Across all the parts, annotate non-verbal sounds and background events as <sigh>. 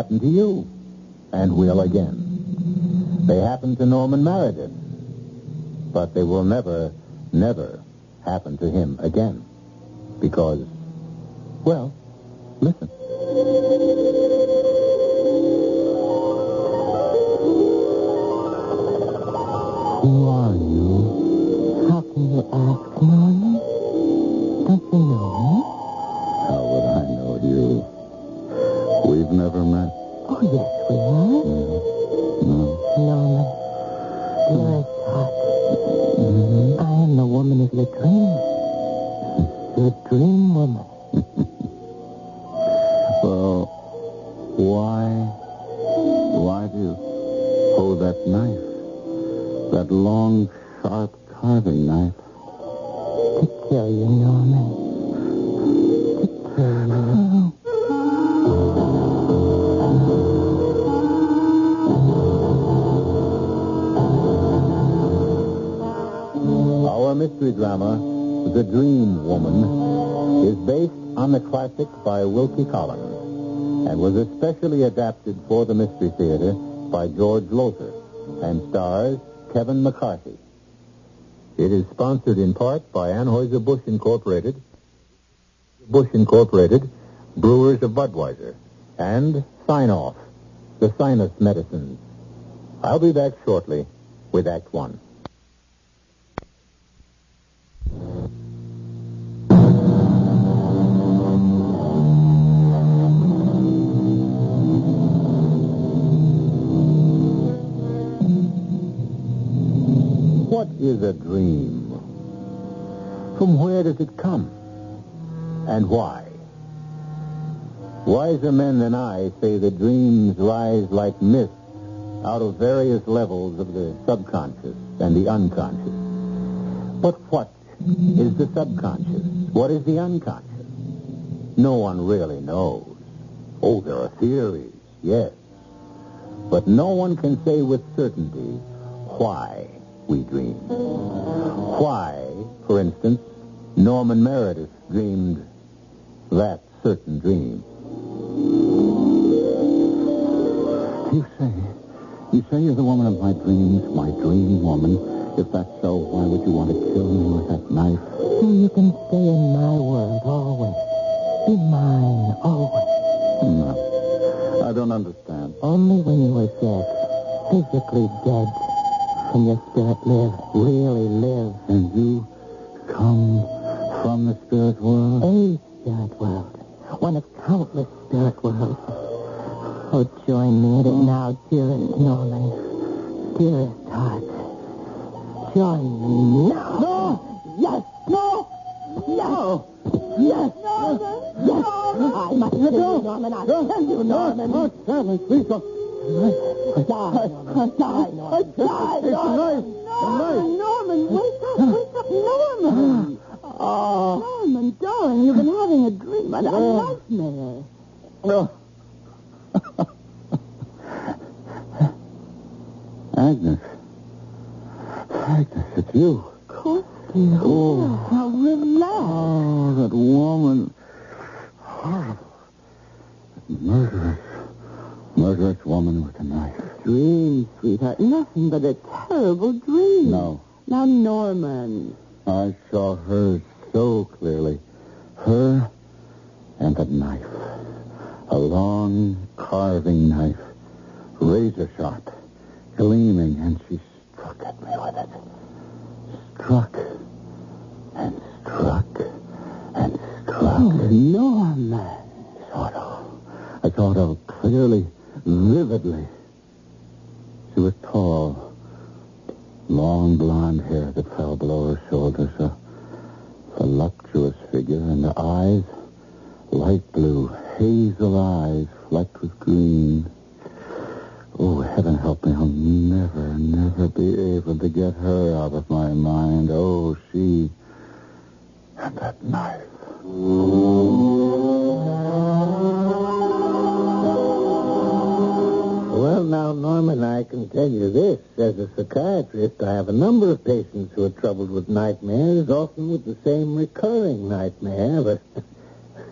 Happened to you and will again. They happened to Norman Meredith, but they will never, never happen to him again. Because, well, listen. Who are you? How can you ask, Norman? That knife? That long, sharp carving knife? To kill you, Norman. To kill you. Our mystery drama, The Dream Woman, is based on the classic by Wilkie Collins and was especially adapted for the Mystery Theater by George Lowther and stars Kevin McCarthy. It is sponsored in part by Anheuser-Busch Incorporated, Bush Incorporated, Brewers of Budweiser, and Sine-Off, the sinus medicines. I'll be back shortly with Act One. Where does it come? And why? Wiser men than I say that dreams rise like mist out of various levels of the subconscious and the unconscious. But what is the subconscious? What is the unconscious? No one really knows. Oh, there are theories, yes. But no one can say with certainty why we dream. Why, for instance, Norman Meredith dreamed that certain dream. You say, you say you're the woman of my dreams, my dream woman. If that's so, why would you want to kill me with that knife? So you can stay in my world always. Be mine always. No, I don't understand. Only when you are dead, physically dead, can your spirit live, really live. And you come from the spirit world? A spirit world. One of countless spirit worlds. Oh, join me in it now, dearest Norman. Dearest heart. Join me now. No! Yes! No! No! Yes! Yes! Yes! I must kill you, Norman. I'll kill you, Norman. Oh, Stanley, please don't. Die, Norman. Die, Norman. Die, a knife. A. Norman, wake up, wake up, Norman. Oh. Norman, darling, you've been having a dream, a, a nightmare. No. <laughs> Agnes. Agnes, it's you. Of course, dear. Oh. Now relax. Oh, that woman. Horrible. Murderous, murderous woman with a knife. Dream, sweetheart. Nothing but a terrible dream. No, Now, Norman. I saw her so clearly. Her and the knife. A long carving knife. Razor sharp. Gleaming, and she struck at me with it. Struck. And struck. And struck. Norman. Sort of. I thought of clearly, vividly. She was tall, long blonde hair that fell below her shoulders, a voluptuous figure, and the eyes, light blue, hazel eyes flecked with green. Oh, heaven help me, I'll never, never be able to get her out of my mind. Oh, she and that knife. Well, now, Norman, I can tell you this. As a psychiatrist, I have a number of patients who are troubled with nightmares, often with the same recurring nightmare, but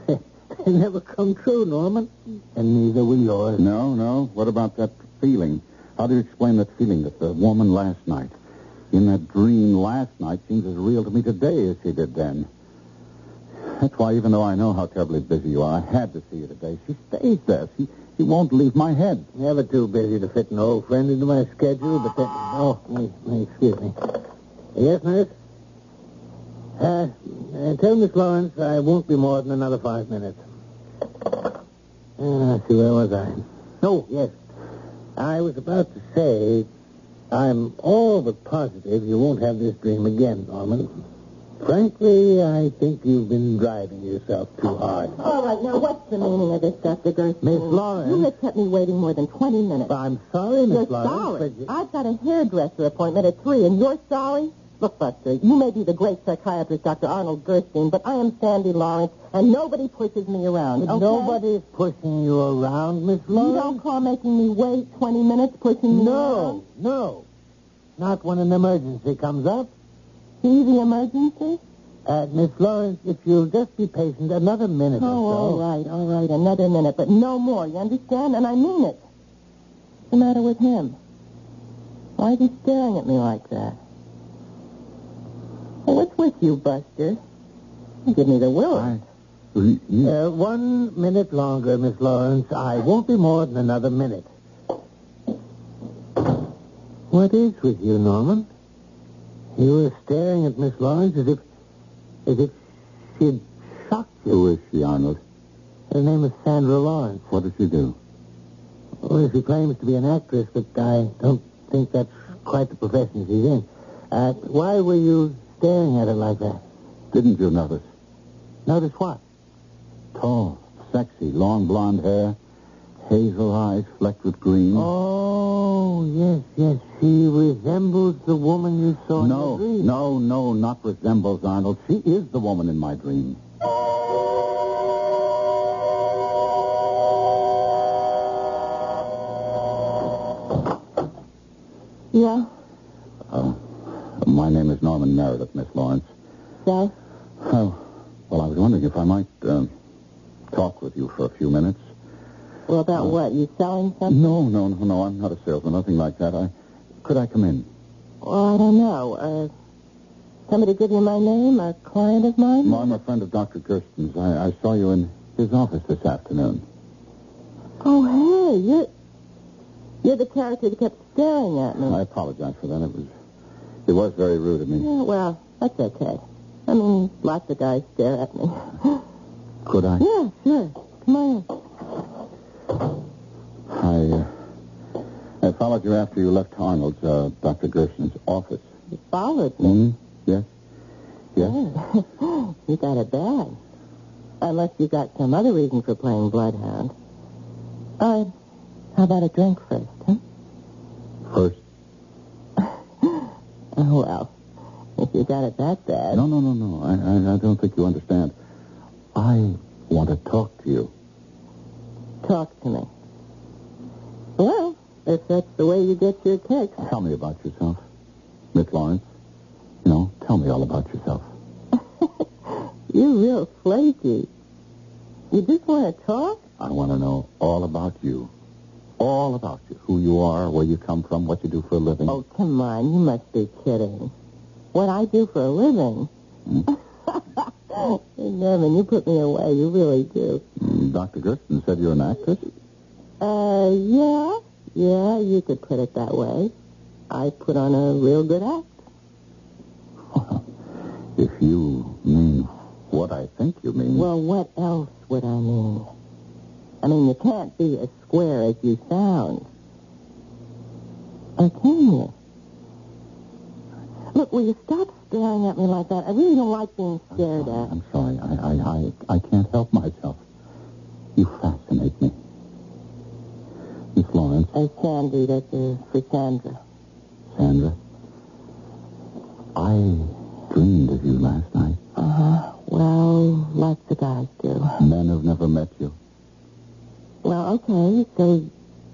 <laughs> they never come true, Norman. And neither will yours. No, no. What about that feeling? How do you explain that feeling that the woman last night, in that dream last night, seems as real to me today as she did then? That's why, even though I know how terribly busy you are, I had to see you today. She stays there. She, she won't leave my head. Never too busy to fit an old friend into my schedule, but then... Oh, excuse me. Yes, nurse? Uh, uh, tell Miss Lawrence I won't be more than another five minutes. Uh, see, where was I? Oh, yes. I was about to say, I'm all but positive you won't have this dream again, Norman. Frankly, I think you've been driving yourself too hard. All right, now what's the meaning of this, Dr. Gersten? Miss Lawrence. You have kept me waiting more than 20 minutes. I'm sorry, You're Miss Lawrence. sorry. you- I've got a hairdresser appointment at 3, and you're sorry? Look, Buster, you may be the great psychiatrist, Dr. Arnold Gersten, but I am Sandy Lawrence, and nobody pushes me around, okay? Nobody's pushing you around, Miss Lawrence. You don't call making me wait 20 minutes pushing me No, around? no. Not when an emergency comes up. See the emergency? Uh, Miss Lawrence, if you'll just be patient another minute Oh, or so. all right, all right, another minute, but no more, you understand? And I mean it. What's the matter with him? Why is he staring at me like that? Hey, what's with you, Buster? You give me the will. I, Uh, one minute longer, Miss Lawrence. I won't be more than another minute. What is with you, Norman? You were staring at Miss Lawrence as if, as if she'd shocked you. who is she, Arnold? Her name is Sandra Lawrence. What does she do? Well, she claims to be an actress, but I don't think that's quite the profession she's in. Uh, why were you staring at her like that? Didn't you notice? Notice what? Tall, sexy, long blonde hair, hazel eyes flecked with green. Oh, yes, yes. She resembles the woman you saw in no, the dream. no, no, not resembles Arnold. She is the woman in my dream. Yeah? Oh, my name is Norman Meredith, Miss Lawrence. So? Oh, well, I was wondering if I might um, talk with you for a few minutes. Well, about what? You selling something? No, no, no, no. I'm not a salesman, nothing like that. I could I come in? Well, I don't know. Uh, somebody give you my name? A client of mine? I'm a friend of Dr. Gersten's. I, I saw you in his office this afternoon. Oh, hey, you're... You're the character that kept staring at me. I apologize for that. It was it was very rude of me. Yeah, well, that's okay. I mean, lots of guys stare at me. Could I? yeah, sure. Come on in. I uh, I followed you after you left Arnold's, uh, Dr. Gerson's office. You followed me. Hmm? Yes. Yes. Yeah. <laughs> you got it bad. Unless you got some other reason for playing Bloodhound. Uh, how about a drink first, huh? First. <laughs> Oh, well. If you got it that bad. No, no, no, no. I, I, I don't think you understand. I want to talk to you. Talk to me. If that's the way you get your kicks. Tell me about yourself, Miss Lawrence. You know, tell me all about yourself. <laughs> You're real flaky. You just want to talk? I want to know all about you. All about you. Who you are, where you come from, what you do for a living. Oh, come on. You must be kidding. What I do for a living? <laughs> Hey, Norman, you put me away. You really do. Mm, Dr. Gersten said you're an actress. Uh, yeah. Yeah, you could put it that way. I put on a real good act. <laughs> If you mean what I think you mean. Well, what else would I mean? I mean, you can't be as square as you sound. Or can you? Look, will you stop staring at me like that? I really don't like being stared at. I'm sorry. I, I, I, I can't help myself. You fascinate me. Lawrence, Hey, Sandy, that's uh, for Sandra. Sandra, I dreamed of you last night. Uh-huh. Well, lots of guys do. Men have never met you. Well, okay, so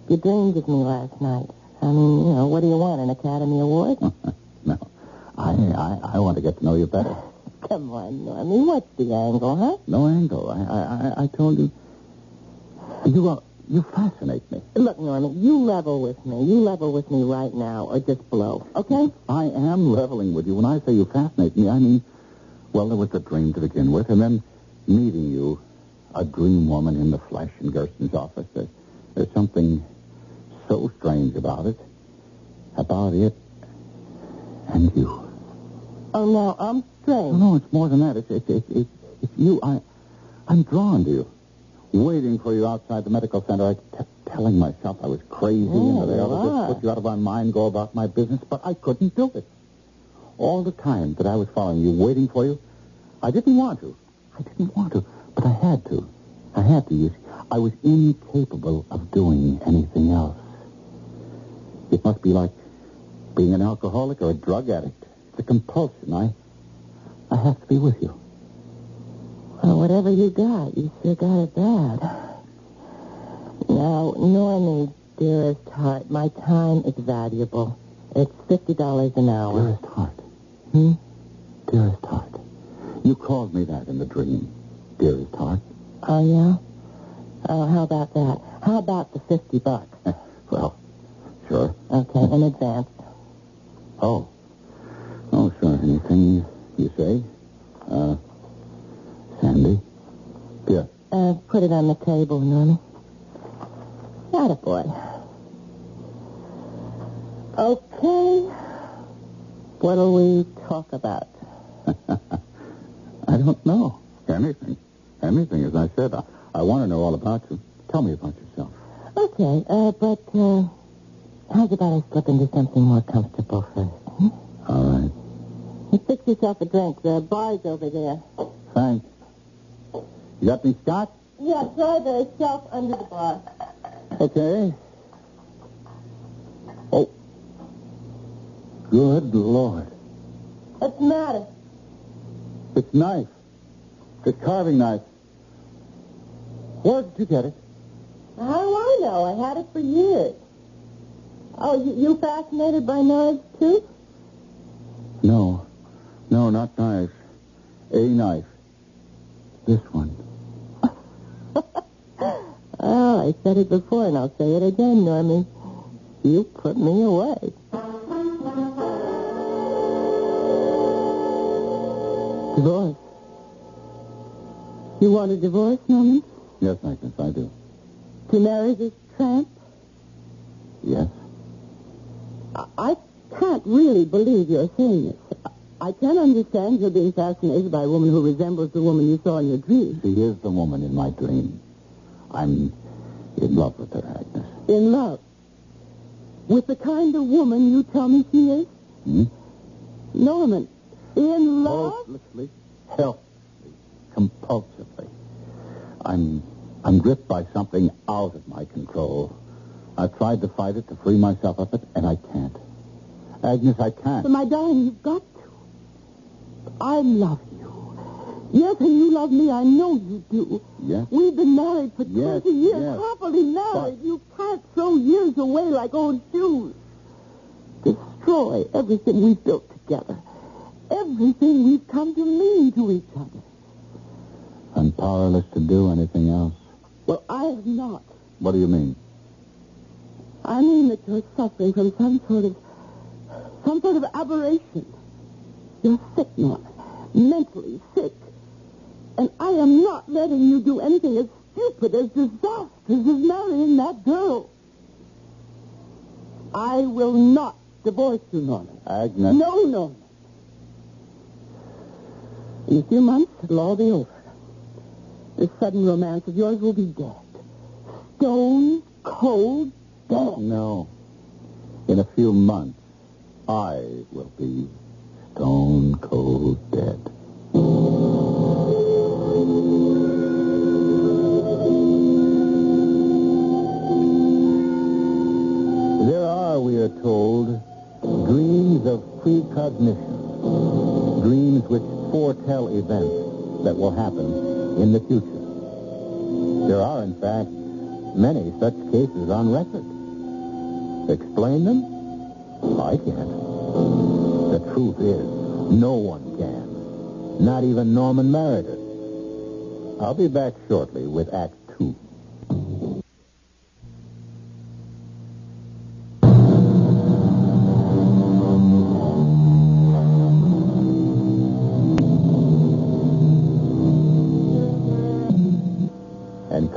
you dreamed of me last night. I mean, you know, what do you want, an Academy Award? <laughs> no. I, I, I want to get to know you better. <laughs> Come on, Normie, what's the angle, huh? No angle. I, I, I- told you. You, uh, you fascinate me. Look, Norman, you level with me. You level with me right now, or just blow, okay? I am leveling with you. When I say you fascinate me, I mean, well, there was the dream to begin with, and then meeting you, a dream woman in the flesh in Gersten's office. There's, there's something so strange about it, about it, and you. Oh, no, I'm No, strange. no, it's more than that. It's, it's, it's, it's, it's you. I, I'm drawn to you. Waiting for you outside the medical center, I kept telling myself I was crazy Oh, and that I ought to just put you out of my mind, go about my business, but I couldn't do it. All the time that I was following you, waiting for you, I didn't want to. I didn't want to, but I had to. I had to. You see. I was incapable of doing anything else. It must be like being an alcoholic or a drug addict. It's a compulsion. I, I have to be with you. Well, whatever you got, you sure got it bad. Now, Normie, dearest heart, my time is valuable. It's $50 an hour. Dearest heart. Hmm? Dearest heart. You called me that in the dream. Dearest heart. Oh, yeah? Oh, how about that? How about the 50 bucks? <laughs> Well, sure. Okay, in advance. Oh. Oh, sure. Anything you say? Uh, Sandy? Yeah. Uh, put it on the table, Normie. Got it, boy. Okay. What'll we talk about? <laughs> I don't know. Anything. Anything, as I said. I, I want to know all about you. Tell me about yourself. Okay, uh, but, uh, how's about I slip into something more comfortable first? Hmm? All right. You fix yourself a drink. The bar's over there. You got any scotch? Yeah, try the shelf under the bar. Okay. Oh. Good Lord. What's the matter? It's knife. It's carving knife. Where did you get it? How do I know? I had it for years. Oh, you, you fascinated by knives, too? No. No, not knives. A knife. This one. Oh, I said it before, and I'll say it again, Normie. You put me away. Divorce. You want a divorce, Norman? Yes, Agnes, I do. To marry this tramp? Yes. I, I can't really believe you're saying this. I can't understand you're being fascinated by a woman who resembles the woman you saw in your dream. She is the woman in my dream. I'm in love with her, Agnes. In love. With the kind of woman you tell me she is? Hmm? Norman, in love? Hopelessly, helplessly, compulsively. I'm, I'm gripped by something out of my control. I've tried to fight it, to free myself of it, and I can't. Agnes, I can't. But my darling, you've got to. I love you. Yes, and you love me. I know you do. Yes? We've been married for Yes, 20 years, yes. happily married. You can't throw years away like old shoes. Destroy everything we've built together. Everything we've come to mean to each other. I'm powerless to do anything else. Well, I am not. What do you mean? I mean that you're suffering from some sort of some sort of aberration. You're sick, Norman. Mentally sick. And I am not letting you do anything as stupid, as disastrous as marrying that girl. I will not divorce you, Norman. Agnes. No, Norman. In a few months, it'll all be over. This sudden romance of yours will be dead. Stone cold dead. No. In a few months, I will be stone cold dead. Dreams which foretell events that will happen in the future. There are, in fact, many such cases on record. Explain them? I can't. The truth is, no one can. Not even Norman Meredith. I'll be back shortly with Act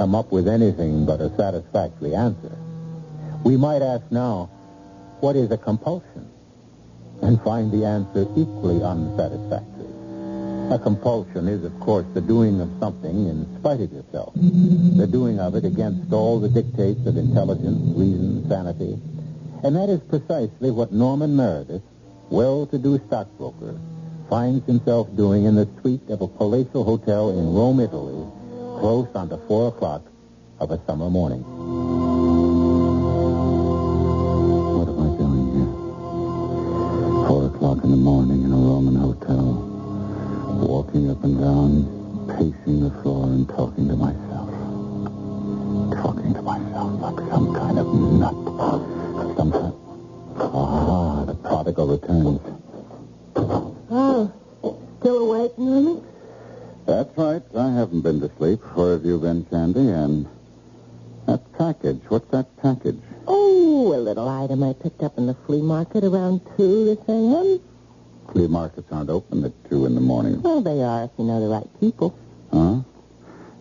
come up with anything but a satisfactory answer. We might ask now, what is a compulsion? And find the answer equally unsatisfactory. A compulsion is, of course, the doing of something in spite of yourself. The doing of it against all the dictates of intelligence, reason, sanity. And that is precisely what Norman Meredith, well-to-do stockbroker, finds himself doing in the suite of a palatial hotel in Rome, Italy, close on to four o'clock of a summer morning. What am I doing here? Four o'clock in the morning in a Roman hotel. Walking up and down, pacing the floor and talking to myself. Talking to myself like some kind of nut. Some kind... Ah, the prodigal returns. Oh, still awake, Norman? Right. I haven't been to sleep. Where have you been, Sandy? And that package. What's that package? Oh, a little item I picked up in the flea market around 2 this a.m. Flea markets aren't open at 2 in the morning. Well, they are if you know the right people. Huh?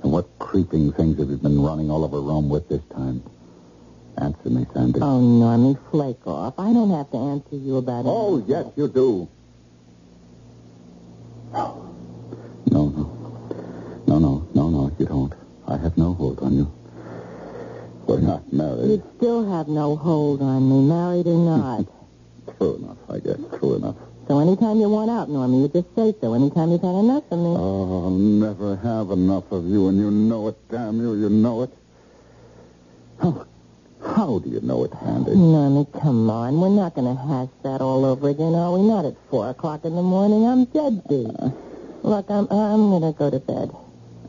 And what creeping things have you been running all over Rome with this time? Answer me, Sandy. Oh, Normie, flake off. I don't have to answer you about it. Oh, yes, you do. No, no. No, no, no, no, you don't. I have no hold on you. We're not married. You still have no hold on me, married or not. <laughs> True enough, I guess. True enough. so anytime you want out, Normie, you just say so. Anytime you've had enough of me. Oh, I'll never have enough of you, and you know it, damn you, you know it. How, how do you know it, Handy? Normie, come on. We're not going to hash that all over again, are we? Not at 4 o'clock in the morning. I'm dead beat. Uh. Look, I'm, I'm going to go to bed.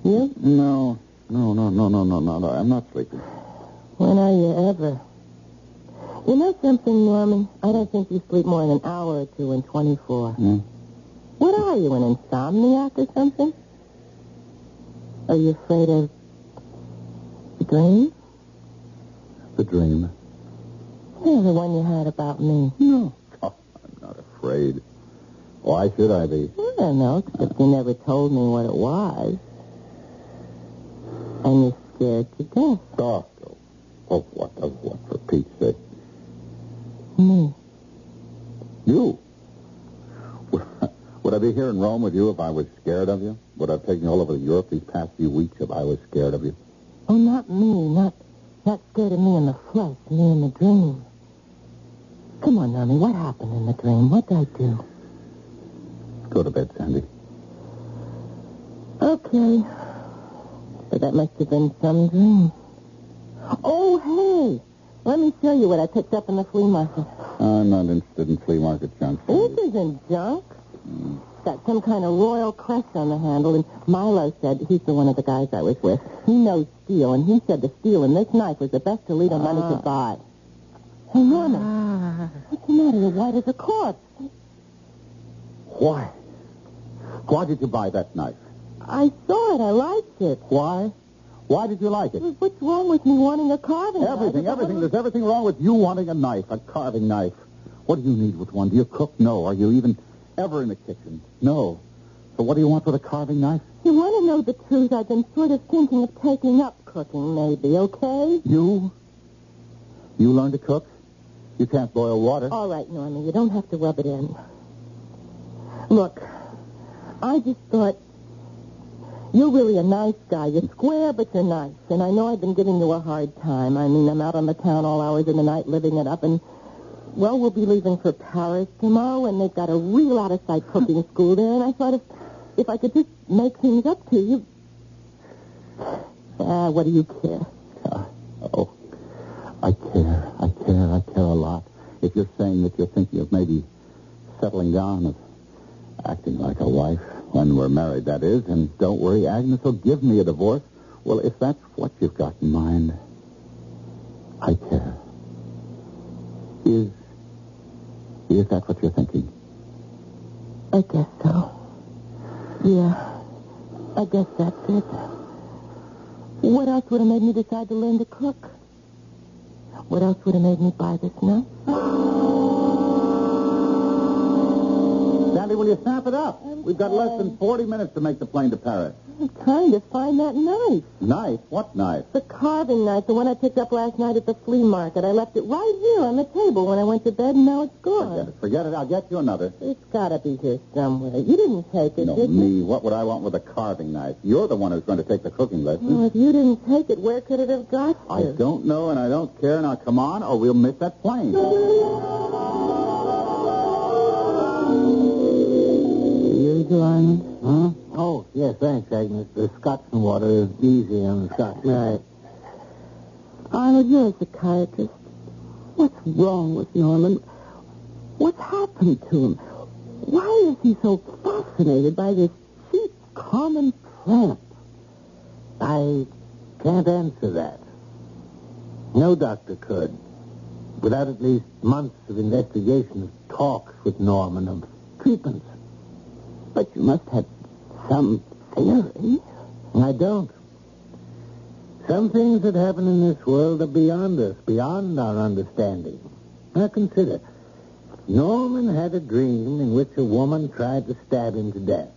You? No, no, no, no, no, no, no, no. I'm not sleeping. When are you ever? You know something, Norman? I don't think you sleep more than an hour or two in 24. Hmm? What are you, an insomniac or something? Are you afraid of the dream? The dream. Yeah, the one you had about me. No. Oh, I'm not afraid. Why should I be? I don't know, except you never told me what it was. And you're scared to death. Oh, oh what, of what, for Pete's sake? Me. You. Would I be here in Rome with you if I was scared of you? Would I have taken you all over Europe these past few weeks if I was scared of you? Oh, not me. Not, not scared of me in the flesh, me in the dream. Come on, Normie, what happened in the dream? What'd I do? Go to bed, Sandy. Okay. But that must have been some dream. Oh, hey! Let me show you what I picked up in the flea market. I'm not interested in flea market junk. This isn't junk. Got some kind of royal crest on the handle, and Milo said, he's the one of the guys I was with, he knows steel, and he said the steel in this knife was the best Toledo ah. money could buy. Hey, Norman, ah. what's the matter? You're white as a corpse. Why? Why did you buy that knife? I saw it. I liked it. Why? Why did you like it? What's wrong with me wanting a carving knife? Everything, everything. There's everything wrong with you wanting a knife, a carving knife. What do you need with one? Do you cook? No. Are you even ever in the kitchen? No. So what do you want with a carving knife? You want to know the truth? I've been sort of thinking of taking up cooking, maybe, okay? You? You learn to cook? You can't boil water. All right, Norman, you don't have to rub it in. Look, I just thought you're really a nice guy. You're square, but you're nice. And I know I've been giving you a hard time. I mean, I'm out on the town all hours of the night living it up, and well, we'll be leaving for Paris tomorrow, and they've got a real out-of-sight cooking <laughs> school there, and I thought if, if I could just make things up to you... Ah, what do you care? Uh, oh, I care. I care. I care a lot. If you're saying that you're thinking of maybe settling down, of acting like a wife when we're married, that is, and don't worry, Agnes will give me a divorce. Well, if that's what you've got in mind, I care. Is is that what you're thinking? I guess so. Yeah, I guess that's it. What else would have made me decide to learn to cook? What else would have made me buy this knife? Sandy, will you snap it up? We've got less than 40 minutes to make the plane to Paris. I'm trying to find that knife. Knife? What knife? The carving knife, the one I picked up last night at the flea market. I left it right here on the table when I went to bed, and now it's gone. Forget it. Forget it. I'll get you another. It's got to be here somewhere. You didn't take it, No, did you? me. What would I want with a carving knife? You're the one who's going to take the cooking lesson. Well, if you didn't take it, where could it have got to? I don't know, and I don't care. Now, come on, or we'll miss that plane. <laughs> Arnold? Huh? Oh, yes, thanks, Agnes. The Scotch and water is easy on the Scotch. Right. Arnold, you're a psychiatrist. What's wrong with Norman? What's happened to him? Why is he so fascinated by this cheap, common tramp? I can't answer that. No doctor could. Without at least months of investigation, of talks with Norman, of treatments. But you must have some theory. I don't. Some things that happen in this world are beyond us, beyond our understanding. Now consider. Norman had a dream in which a woman tried to stab him to death.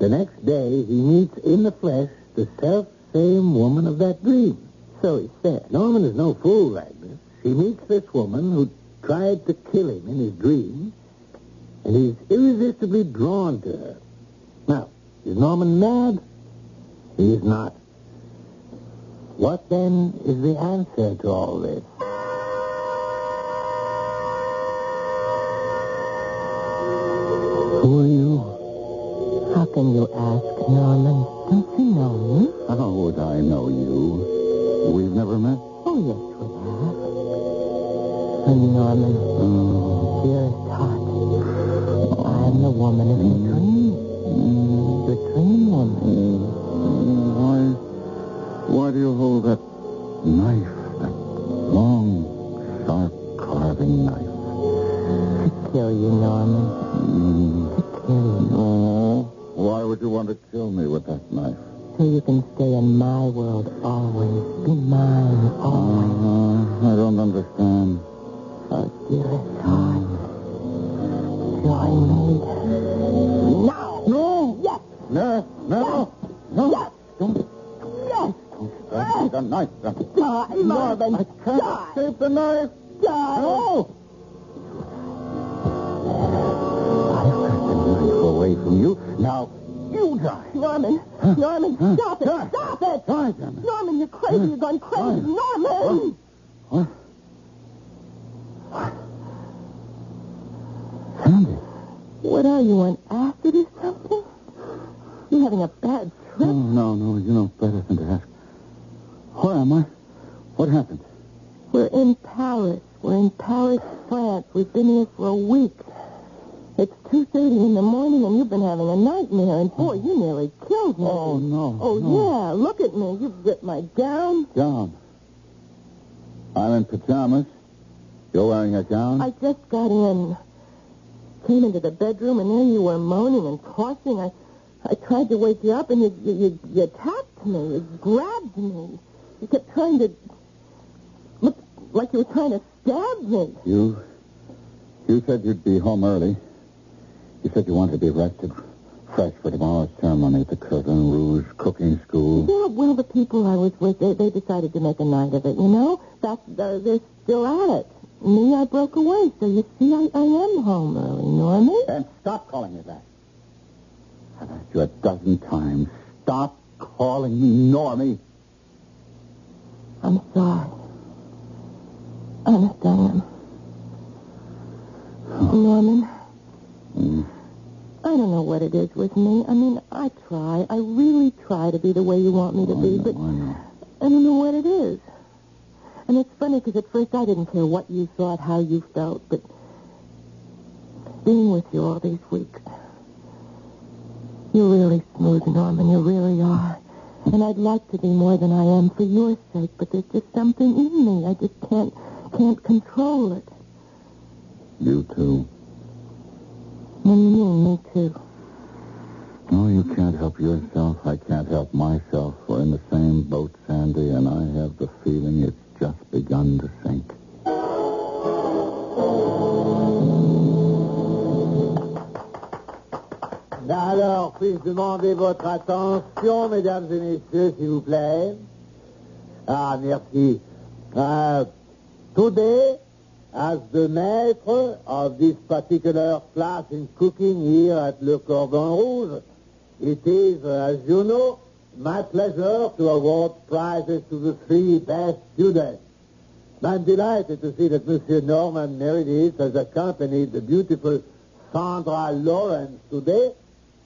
The next day, he meets in the flesh the self-same woman of that dream. So he said. Norman is no fool, Agnes. He meets this woman who tried to kill him in his dream, and he's irresistibly drawn to her. Now, is Norman mad? He is not. What then is the answer to all this? Who are you? How can you ask, Norman? Don't you know me? How would I know you? We've never met. Oh, yes, we have. And Norman, Oh. dearest heart, I am the woman of your dream. Your dream woman. Why, why do you hold that knife, that long, sharp carving knife? To kill you, Norman. Mm. To kill you. Oh, why would you want to kill me with that knife? So you can stay in my world always. Be mine always. Uh, I don't understand. Having a bad trip? Oh, no, no, no. You know better than to ask. Where am I? What happened? We're in Paris. We're in Paris, France. We've been here for a week. It's 2.30 in the morning, and you've been having a nightmare. And, boy, you nearly killed me. Oh, no. Oh, no. yeah. Look at me. You've ripped my gown. Gown. I'm in pajamas. You're wearing a gown? I just got in. Came into the bedroom, and there you were moaning and tossing. I, I tried to wake you up, and you, you, you, you attacked me. You grabbed me. You kept trying to look like you were trying to stab me. You. You said you'd be home early. You said you wanted to be rested, fresh for tomorrow's ceremony at the Cordon Rouge cooking school. Yeah, well, the people I was with, they, they decided to make a night of it, you know? That's, uh, they're still at it. Me, I broke away, so you see, I, I am home early, Norman. And stop calling me that. I've asked you a dozen times. Stop calling me Normie. I'm sorry. Honest, I am. Norman, Mm. I don't know what it is with me. I mean, I try. I really try to be the way you want me to I be, know, but I. I don't know what it is. And it's funny because at first I didn't care what you thought, how you felt, but being with you all these weeks, you're really smooth, Norman. You really are. And I'd like to be more than I am for your sake, but there's just something in me. I just can't can't control it. You too. What do you mean, me too? Oh, you can't help yourself. I can't help myself. We're in the same boat, Sandy, and I have the feeling it's just begun to sink. Alors, puis-je demander votre attention, mesdames et messieurs, s'il vous plaît? Ah, merci. Uh, today, as the maître of this particular class in cooking here at Le Cordon Rouge, it is, uh, as you know, my pleasure to award prizes to the three best students. I'm delighted to see that Monsieur Norman Meredith has accompanied the beautiful Sandra Lawrence today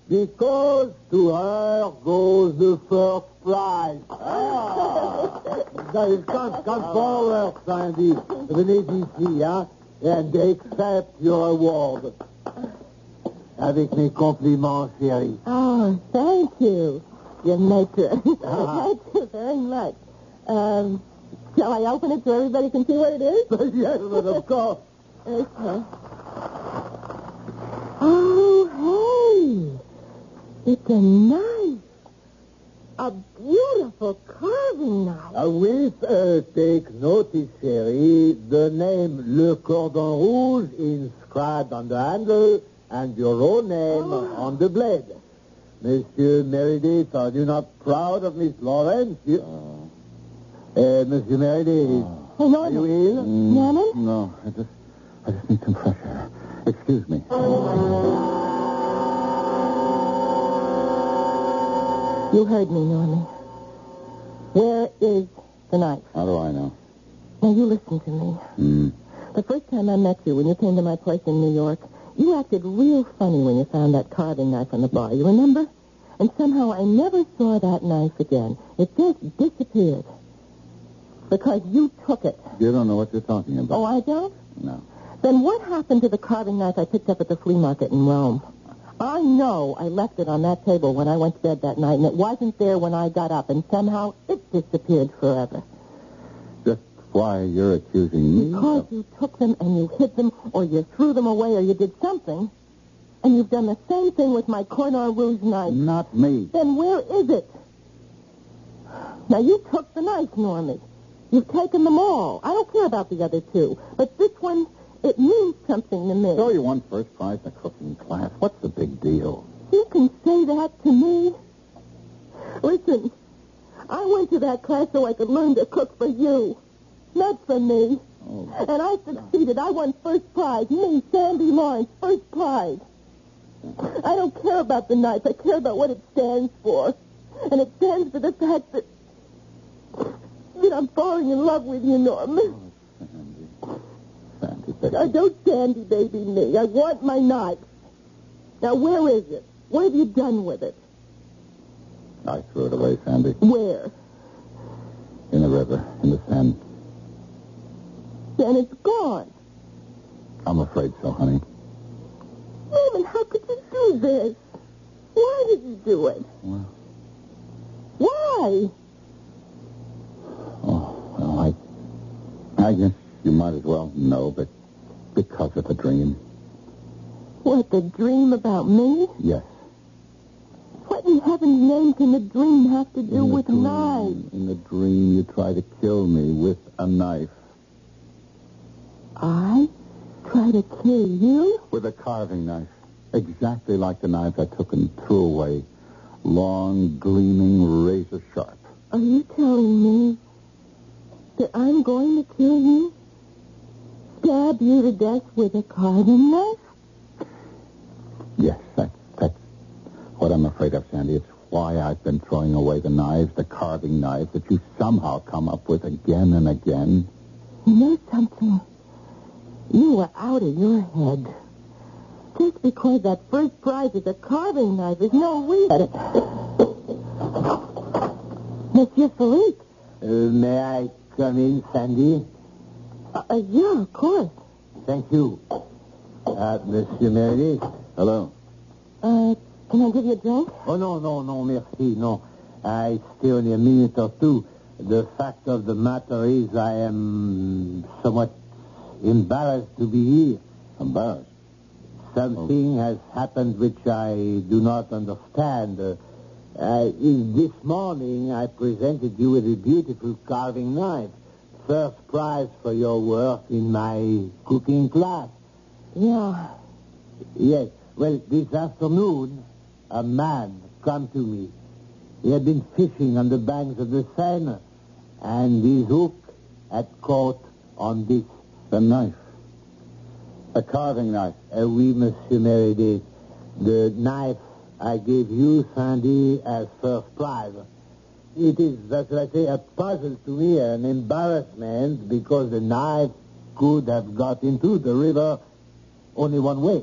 because to her goes the first prize. Ah. Come, come forward, Sandy. Venez ici, hein, and accept your award. Avec mes compliments, chérie. Oh, thank you, your maître. Ah. <laughs> thank you very much. Um, shall I open it so everybody can see what it is? <laughs> yes, but of course. Okay. Oh, hey. It's a knife. A beautiful carving knife. Uh, with, uh, take notice, chérie, the name Le Cordon Rouge inscribed on the handle and your own name on the blade. Monsieur Meredith, are you not proud of Miss Lawrence? You... Uh, Monsieur Meredith, Hey, are you ill? Norman? No, I just, I just need some fresh air. Excuse me. You heard me, Norman. Where is the knife? How do I know? Now, you listen to me. Hmm. The first time I met you, when you came to my place in New York, you acted real funny when you found that carving knife on the bar. You remember? And somehow I never saw that knife again. It just disappeared. Because you took it. You don't know what you're talking about. Oh, I don't? No. Then what happened to the carving knife I picked up at the flea market in Rome? I know I left it on that table when I went to bed that night, and it wasn't there when I got up, and somehow it disappeared forever. Just why you're accusing me Because of... you took them and you hid them, or you threw them away, or you did something, and you've done the same thing with my Cordon Rouge knife. Not me. Then where is it? Now, you took the knife, Normie. You've taken them all. I don't care about the other two. But this one, it means something to me. So you won first prize in a cooking class. What's the big deal? You can say that to me? Listen, I went to that class so I could learn to cook for you, not for me. Oh, And I succeeded. I won first prize. Me, Sandy Lawrence, first prize. I don't care about the knife. I care about what it stands for. And it stands for the fact that, that I'm falling in love with you, Norman. Sandy. Sandy, baby. Now, don't Sandy baby me. I want my knife. Now, where is it? What have you done with it? I threw it away, Sandy. Where? In the river, in the Seine. Then it's gone. I'm afraid so, honey. Norman, how could you do this? Why did you do it? Well, Why? oh, well, I, I guess you might as well know, but because of a dream. What, the dream about me? Yes. What in heaven's name can the dream have to do with dream, knives? In the dream, you try to kill me with a knife. I try to kill you? With a carving knife. Exactly like the knife I took and threw away. Long, gleaming, razor sharp. Are you telling me that I'm going to kill you? Stab you to death with a carving knife? Yes, that, that's what I'm afraid of, Sandy. It's why I've been throwing away the knives, the carving knives that you somehow come up with again and again. You know something? You were out of your head. Just because that first prize is a carving knife is no reason. Monsieur Philippe. Uh, may I come in, Sandy? Uh, uh, yeah, of course. Thank you. Uh, Monsieur Meredith? Hello. Uh, can I give you a drink? Oh, no, no, no, merci, no. I stay only a minute or two. The fact of the matter is I am somewhat embarrassed to be here. Embarrassed. Something has happened which I do not understand. Uh, uh, this morning I presented you with a beautiful carving knife. First prize for your work in my cooking class. Yeah. Yes. Well, this afternoon, a man come to me. He had been fishing on the banks of the Seine, and his hook had caught on this. The knife. A carving knife. Uh, oui, Monsieur Meredith. The knife I gave you, Sandy, as first prize. It is, that's what I say, a puzzle to me, an embarrassment, because the knife could have got into the river only one way.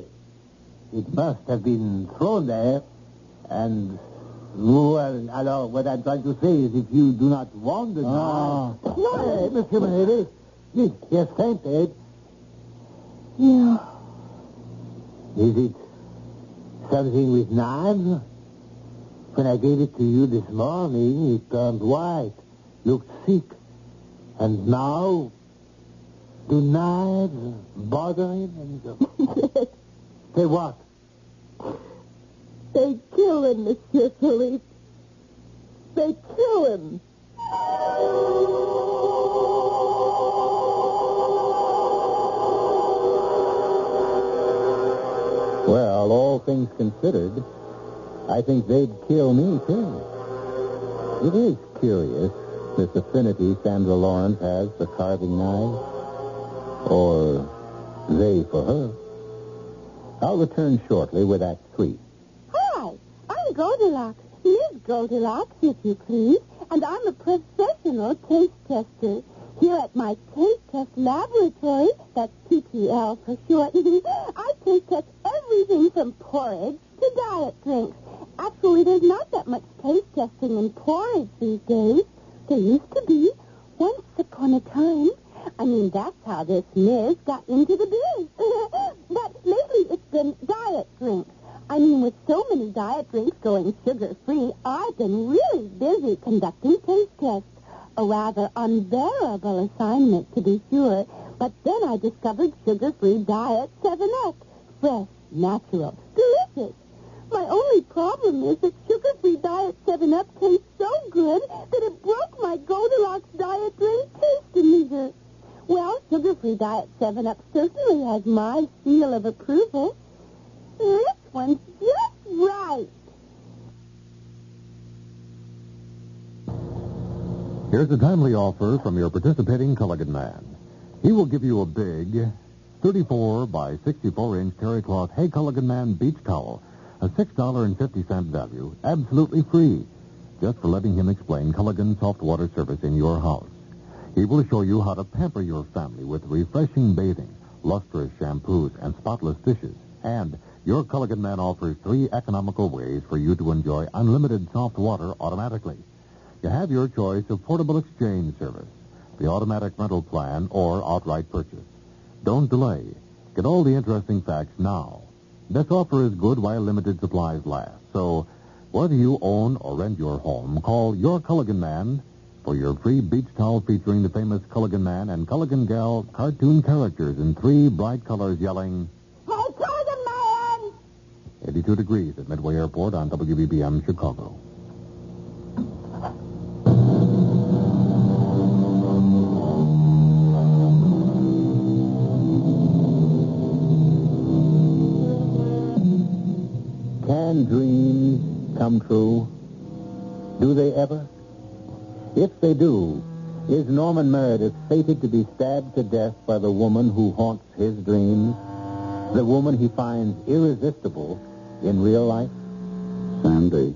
It must have been thrown there, and, well, alors, what I'm trying to say is if you do not want the Ah. knife... No, hey, Monsieur Meredith, he he has fainted. Yeah. Is it something with knives? When I gave it to you this morning, it turned white, looked sick. And now, do knives bother him? And so- Say <laughs> what? They kill him, Monsieur Philippe. They kill him. Well, all things considered, I think they'd kill me, too. It is curious, this affinity Sandra Lawrence has for carving knives. Or they for her. I'll return shortly with Act Three. Hi, I'm Goldilocks. Miss Goldilocks, if you please. And I'm a professional taste tester. Here at my taste test laboratory, that's TTL for short, <laughs> I taste test everything from porridge to diet drinks. Actually, there's not that much taste testing in porridge these days. There used to be, once upon a time. I mean, that's how this Miss got into the biz. <laughs> but lately it's been diet drinks. I mean, with so many diet drinks going sugar-free, I've been really busy conducting taste tests. A rather unbearable assignment, to be sure. But then I discovered sugar-free diet 7-Up. Fresh, natural, delicious. My only problem is that sugar-free diet 7-Up tastes so good that it broke my Goldilocks diet drink taste-o-meter. Well, sugar-free diet 7-Up certainly has my seal of approval. This one's just right. Here's a timely offer from your participating Culligan man. He will give you a big 34 by 64 inch terry cloth Hey Culligan Man beach towel, a $6.50 value, absolutely free, just for letting him explain Culligan soft water service in your house. He will show you how to pamper your family with refreshing bathing, lustrous shampoos, and spotless dishes. And your Culligan Man offers three economical ways for you to enjoy unlimited soft water automatically. You have your choice of portable exchange service, the automatic rental plan, or outright purchase. Don't delay. Get all the interesting facts now. This offer is good while limited supplies last. So, whether you own or rent your home, call your Culligan Man for your free beach towel featuring the famous Culligan Man and Culligan Gal cartoon characters in three bright colors yelling Hey, Culligan Man! 82 degrees at Midway Airport on WBBM Chicago. Come true? Do they ever? If they do, is Norman Meredith fated to be stabbed to death by the woman who haunts his dreams? The woman he finds irresistible in real life? Sandy,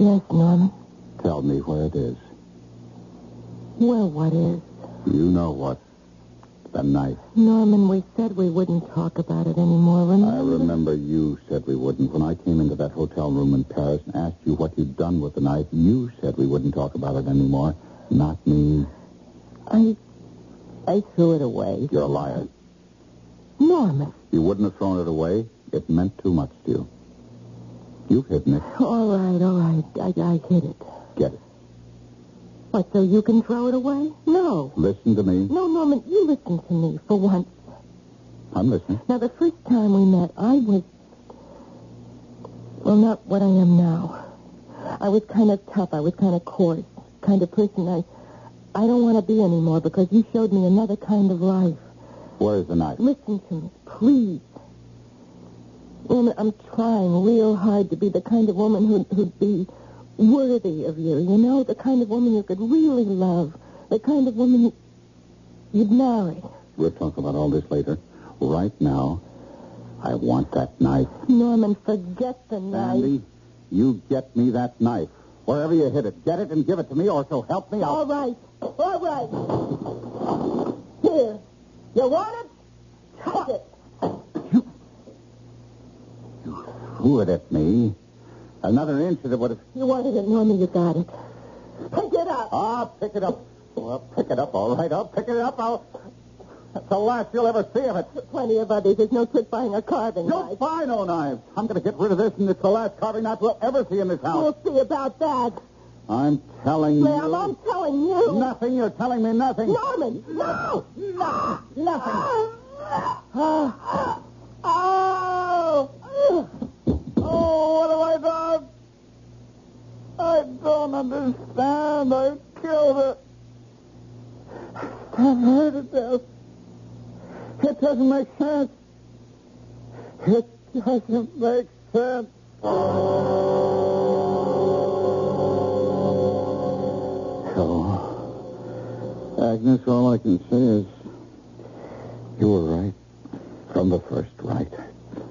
Yes, Norman. tell me where it is. Well, what is? You know what. The knife. Norman, we said we wouldn't talk about it anymore, remember? I remember you said we wouldn't. When I came into that hotel room in Paris and asked you what you'd done with the knife, you said we wouldn't talk about it anymore. Not me. I... I threw it away. You're a liar. Norman. You wouldn't have thrown it away. It meant too much to you. You've hidden it. All right, all right. I, I hid it. Get it. What, so you can throw it away? No. Listen to me. No, Norman, you listen to me for once. I'm listening. Now, the first time we met, I was... Well, not what I am now. I was kind of tough. I was kind of coarse. Kind of person I... I don't want to be anymore because you showed me another kind of life. Where's the knife? Listen to me, please. Woman, I'm trying real hard to be the kind of woman who'd, who'd be worthy of you, you know? The kind of woman you could really love. The kind of woman you'd marry. We'll talk about all this later. Right now, I want that knife. Norman, forget the knife. Sandy, you get me that knife. Wherever you hid it, get it and give it to me, or so help me All out. right, all right. Here. You want it? Take it. You, you threw it at me. Another inch and it would have... You wanted it, Norman, you got it. Pick it up. I'll pick it up. Oh, I'll pick it up, all right. I'll pick it up. I'll... That's the last you'll ever see of it. Plenty of others. There's no trick buying a carving You'll knife. buy no oh, knives. I'm going to get rid of this, and it's the last carving knife we'll ever see in this house. We'll see about that. I'm telling Ma'am, you... I'm telling you. Nothing. You're telling me nothing. Norman, no. No. Nothing. Ah! Ah! Oh. Oh. Oh, I don't understand. I killed her. Stabbed her to death. It doesn't make sense. It doesn't make sense. So, Agnes, all I can say is you were right. From the first, right.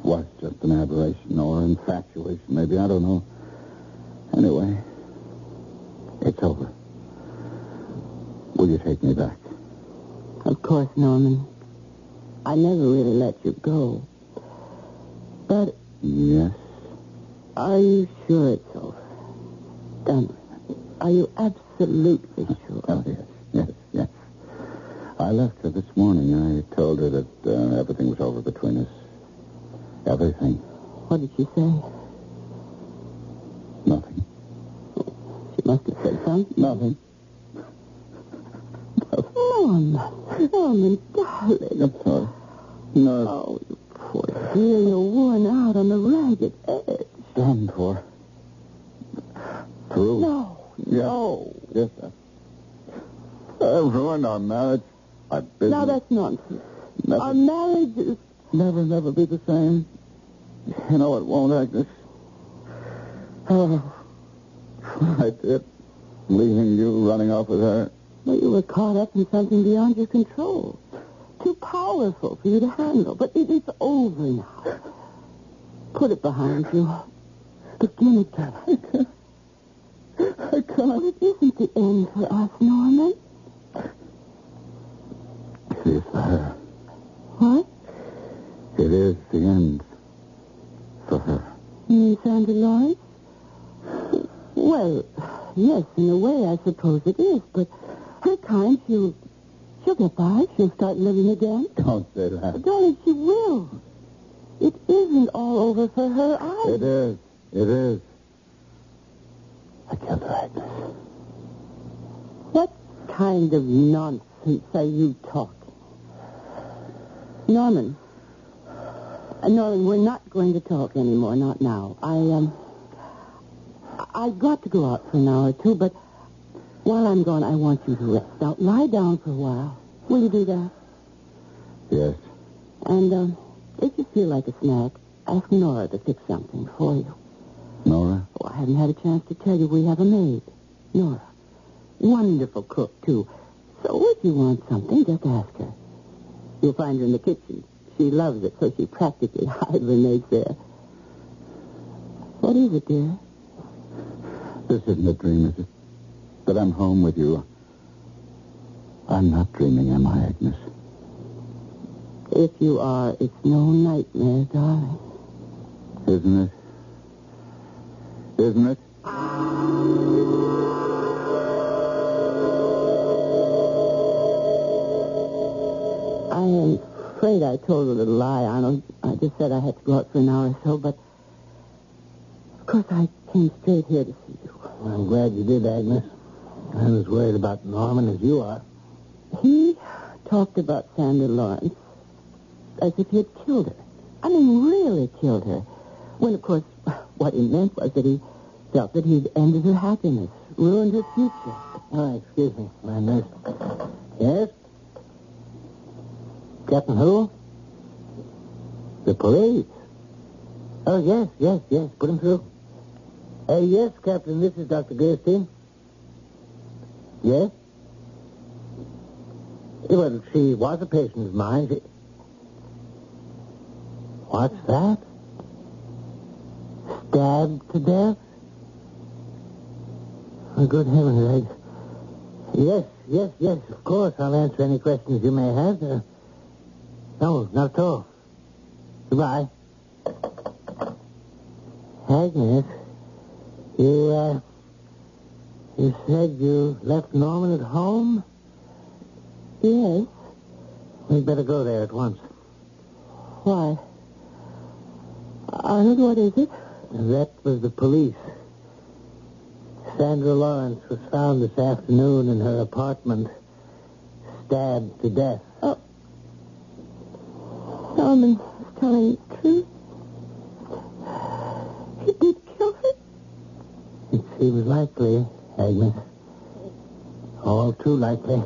Was just an aberration or infatuation, maybe. I don't know. Anyway, it's over. Will you take me back? Of course, Norman. I never really let you go. But Yes. are you sure it's over? Done. Are you absolutely sure? Oh, yes, yes, yes. I left her this morning. I told her that uh, everything was over between us. Everything. What did she say? Nothing. She must have said something. Nothing. Norman, Norman, darling. I'm sorry. No, Oh, you poor dear, you're worn out on the ragged edge. done for. Through. No, Yes. no. Yes, sir. I ruined our marriage. Our business. Now that's nonsense. Never, Our marriage is... never, never be the same. You know it won't, Agnes. Oh, I did. Leaving you, running off with her. Well, you were caught up in something beyond your control. Too powerful for you to handle. But it is over now. Put it behind you. Begin again. I can't. I can't. Well, it isn't the end for us, Norman. It is for her. What? It is the end for her. You mean Sandra Lawrence? Well, yes, in a way, I suppose it is. But her kind, she'll, she'll get by. She'll start living again. <laughs> Don't say that. Darling, she will. It isn't all over for her either. It is. It is. I killed her, Agnes. What kind of nonsense are you talking? Norman. Uh, Norman, we're not going to talk anymore, not now. I, um... I- I've got to go out for an hour or two, but while I'm gone, I want you to rest. Now, lie down for a while. Will you do that? Yes. And, um, if you feel like a snack, ask Nora to fix something for you. Nora? Oh, I haven't had a chance to tell you we have a maid. Nora. Wonderful cook, too. So if you want something, just ask her. You'll find her in the kitchen. She loves it, so she practically <laughs> hibernates there. What is it, dear? This isn't a dream, is it? That I'm home with you. I'm not dreaming, am I, Agnes? If you are, it's no nightmare, darling. Isn't it? Isn't it? I am afraid I told a little lie, Arnold. I just said I had to go out for an hour or so, but of course I came straight here to see you. I'm glad you did, Agnes. I'm as worried about Norman as you are. He talked about Sandra Lawrence as if he had killed her. I mean, really killed her. When, of course, <laughs> what he meant was that he felt that he'd ended her happiness, ruined her future. Oh, excuse me, my nurse. Yes? Captain who? The police. Oh, yes, yes, yes. Put him through. Uh, yes, Captain, this is Dr. Gersten. Yes? Well, she was a patient of mine. She... What's that? Stabbed to death? Oh, good heavens, Ed. Yes, yes, yes, of course. I'll answer any questions you may have. Uh, no, not at all. Goodbye. Agnes, you, uh, you said you left Norman at home? Yes. We'd better go there at once. Why? Arnold, what is it? That was the police. Sandra Lawrence was found this afternoon in her apartment, stabbed to death. Oh. Norman was telling the truth. He did kill her. It was likely, Agnes. All too likely.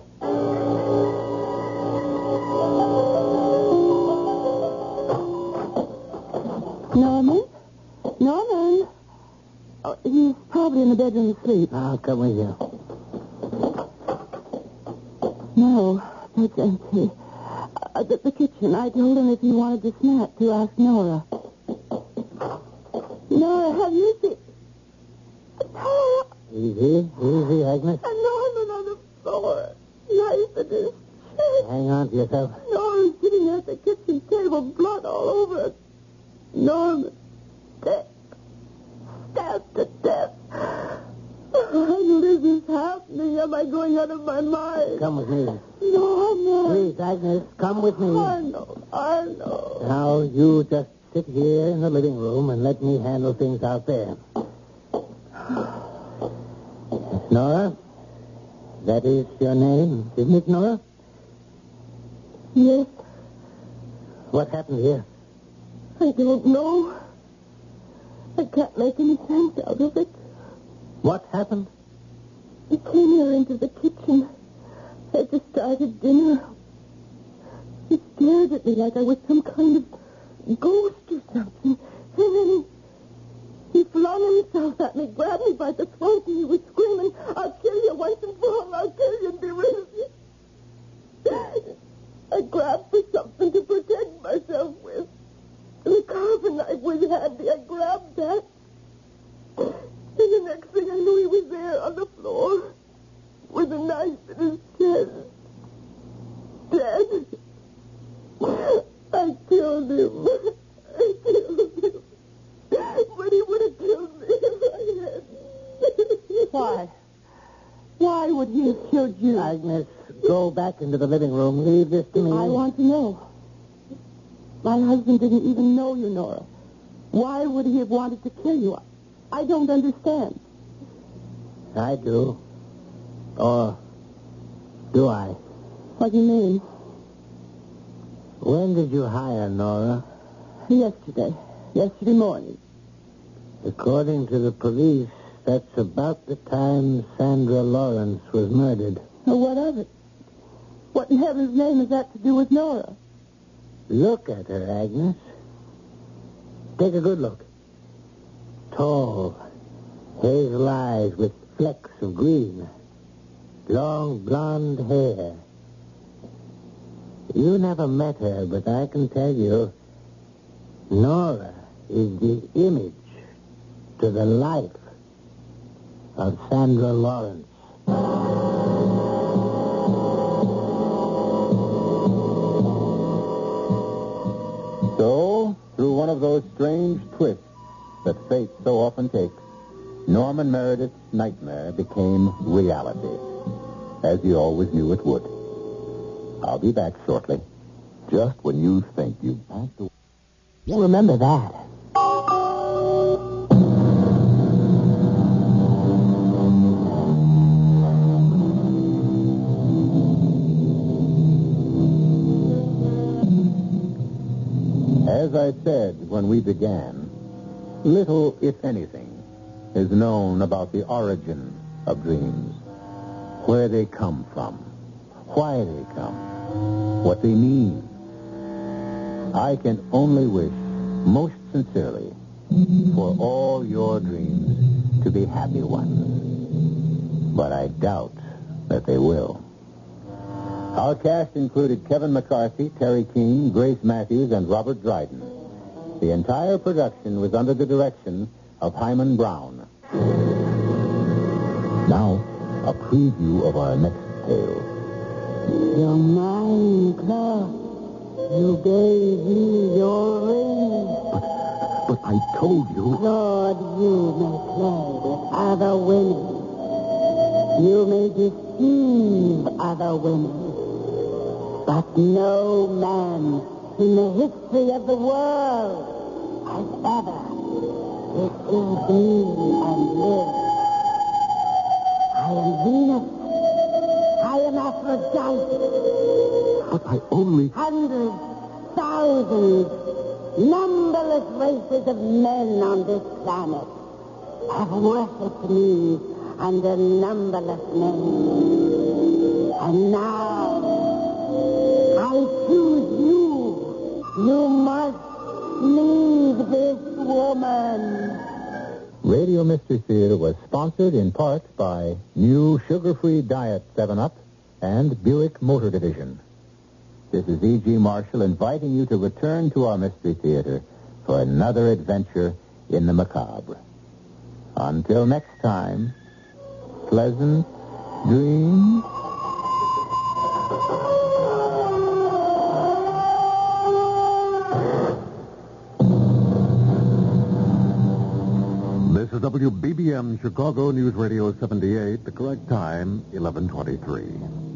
Norman? Norman? Oh, he's probably in the bedroom asleep. I'll come with you. No, that's empty. Uh, the, the kitchen. I told him if he wanted the snack to ask. Nora, have you seen... Nora! Easy, easy, Agnes. And Norman on the floor. Knife in his chest. Hang on to yourself. Norman sitting at the kitchen table, blood all over it. Norman, dead. Stabbed to death. How is this happening? Am I going out of my mind? Come with me. Norman. Please, Agnes, come with me. Arnold, Arnold. Now, you just sit here in the living room and let me handle things out there. Nora? That is your name, isn't it, Nora? Yes, What happened here? I don't know. I can't make any sense out of it. What happened? He came here into the kitchen. Had just started dinner. He stared at me like I was some kind of ghost or something. And then he, flung himself at me, grabbed me by the throat, and he was screaming, I'll kill you once and for all. I'll kill you and be rid of you. I grabbed for something to protect myself with. The carving knife was handy. I grabbed that. And the next thing I knew, he was there on the floor with a knife in his chest. Dead. I killed him. But he would have killed me if I hadn't. Why? Why would he have killed you? Agnes, go back into the living room. Leave this to me. I want to know. My husband didn't even know you, Nora. Why would he have wanted to kill you? I don't understand. I do. Or do I? What do you mean? When did you hire Nora? Yesterday. Yesterday morning. According to the police, that's about the time Sandra Lawrence was murdered. Well, what of it? What in heaven's name has that to do with Nora? Look at her, Agnes. Take a good look. Tall, hazel eyes with flecks of green, long blonde hair. You never met her, but I can tell you, Nora is the image to the life of Sandra Lawrence. So, through one of those strange twists that fate so often takes, Norman Meredith's nightmare became reality, as he always knew it would. I'll be back shortly, just when you think you've passed away. You'll remember that. As I said when we began, little, if anything, is known about the origin of dreams, where they come from, why they come, what they mean. I can only wish, most sincerely, for all your dreams to be happy ones. But I doubt that they will. Our cast included Kevin McCarthy, Teri Keane, Grace Matthews, and Robert Dryden. The entire production was under the direction of Himan Brown. Now, a preview of our next tale. You're mine, Claude. You gave me your ring. But but I told you. Claude, you may play with other women. You may deceive other women. But no man in the history of the world has ever deceived me and lived. I am Venus. I am Aphrodite. But I only. Hundreds, thousands, numberless races of men on this planet have worshipped me under numberless names. And now, choose you. You must leave this woman. Radio Mystery Theater was sponsored in part by new sugar-free diet 7-Up and Buick Motor Division. This is E.G. Marshall inviting you to return to our Mystery Theater for another adventure in the macabre. Until next time, pleasant dreams. Is WBBM Chicago News Radio 78. The correct time, 1123.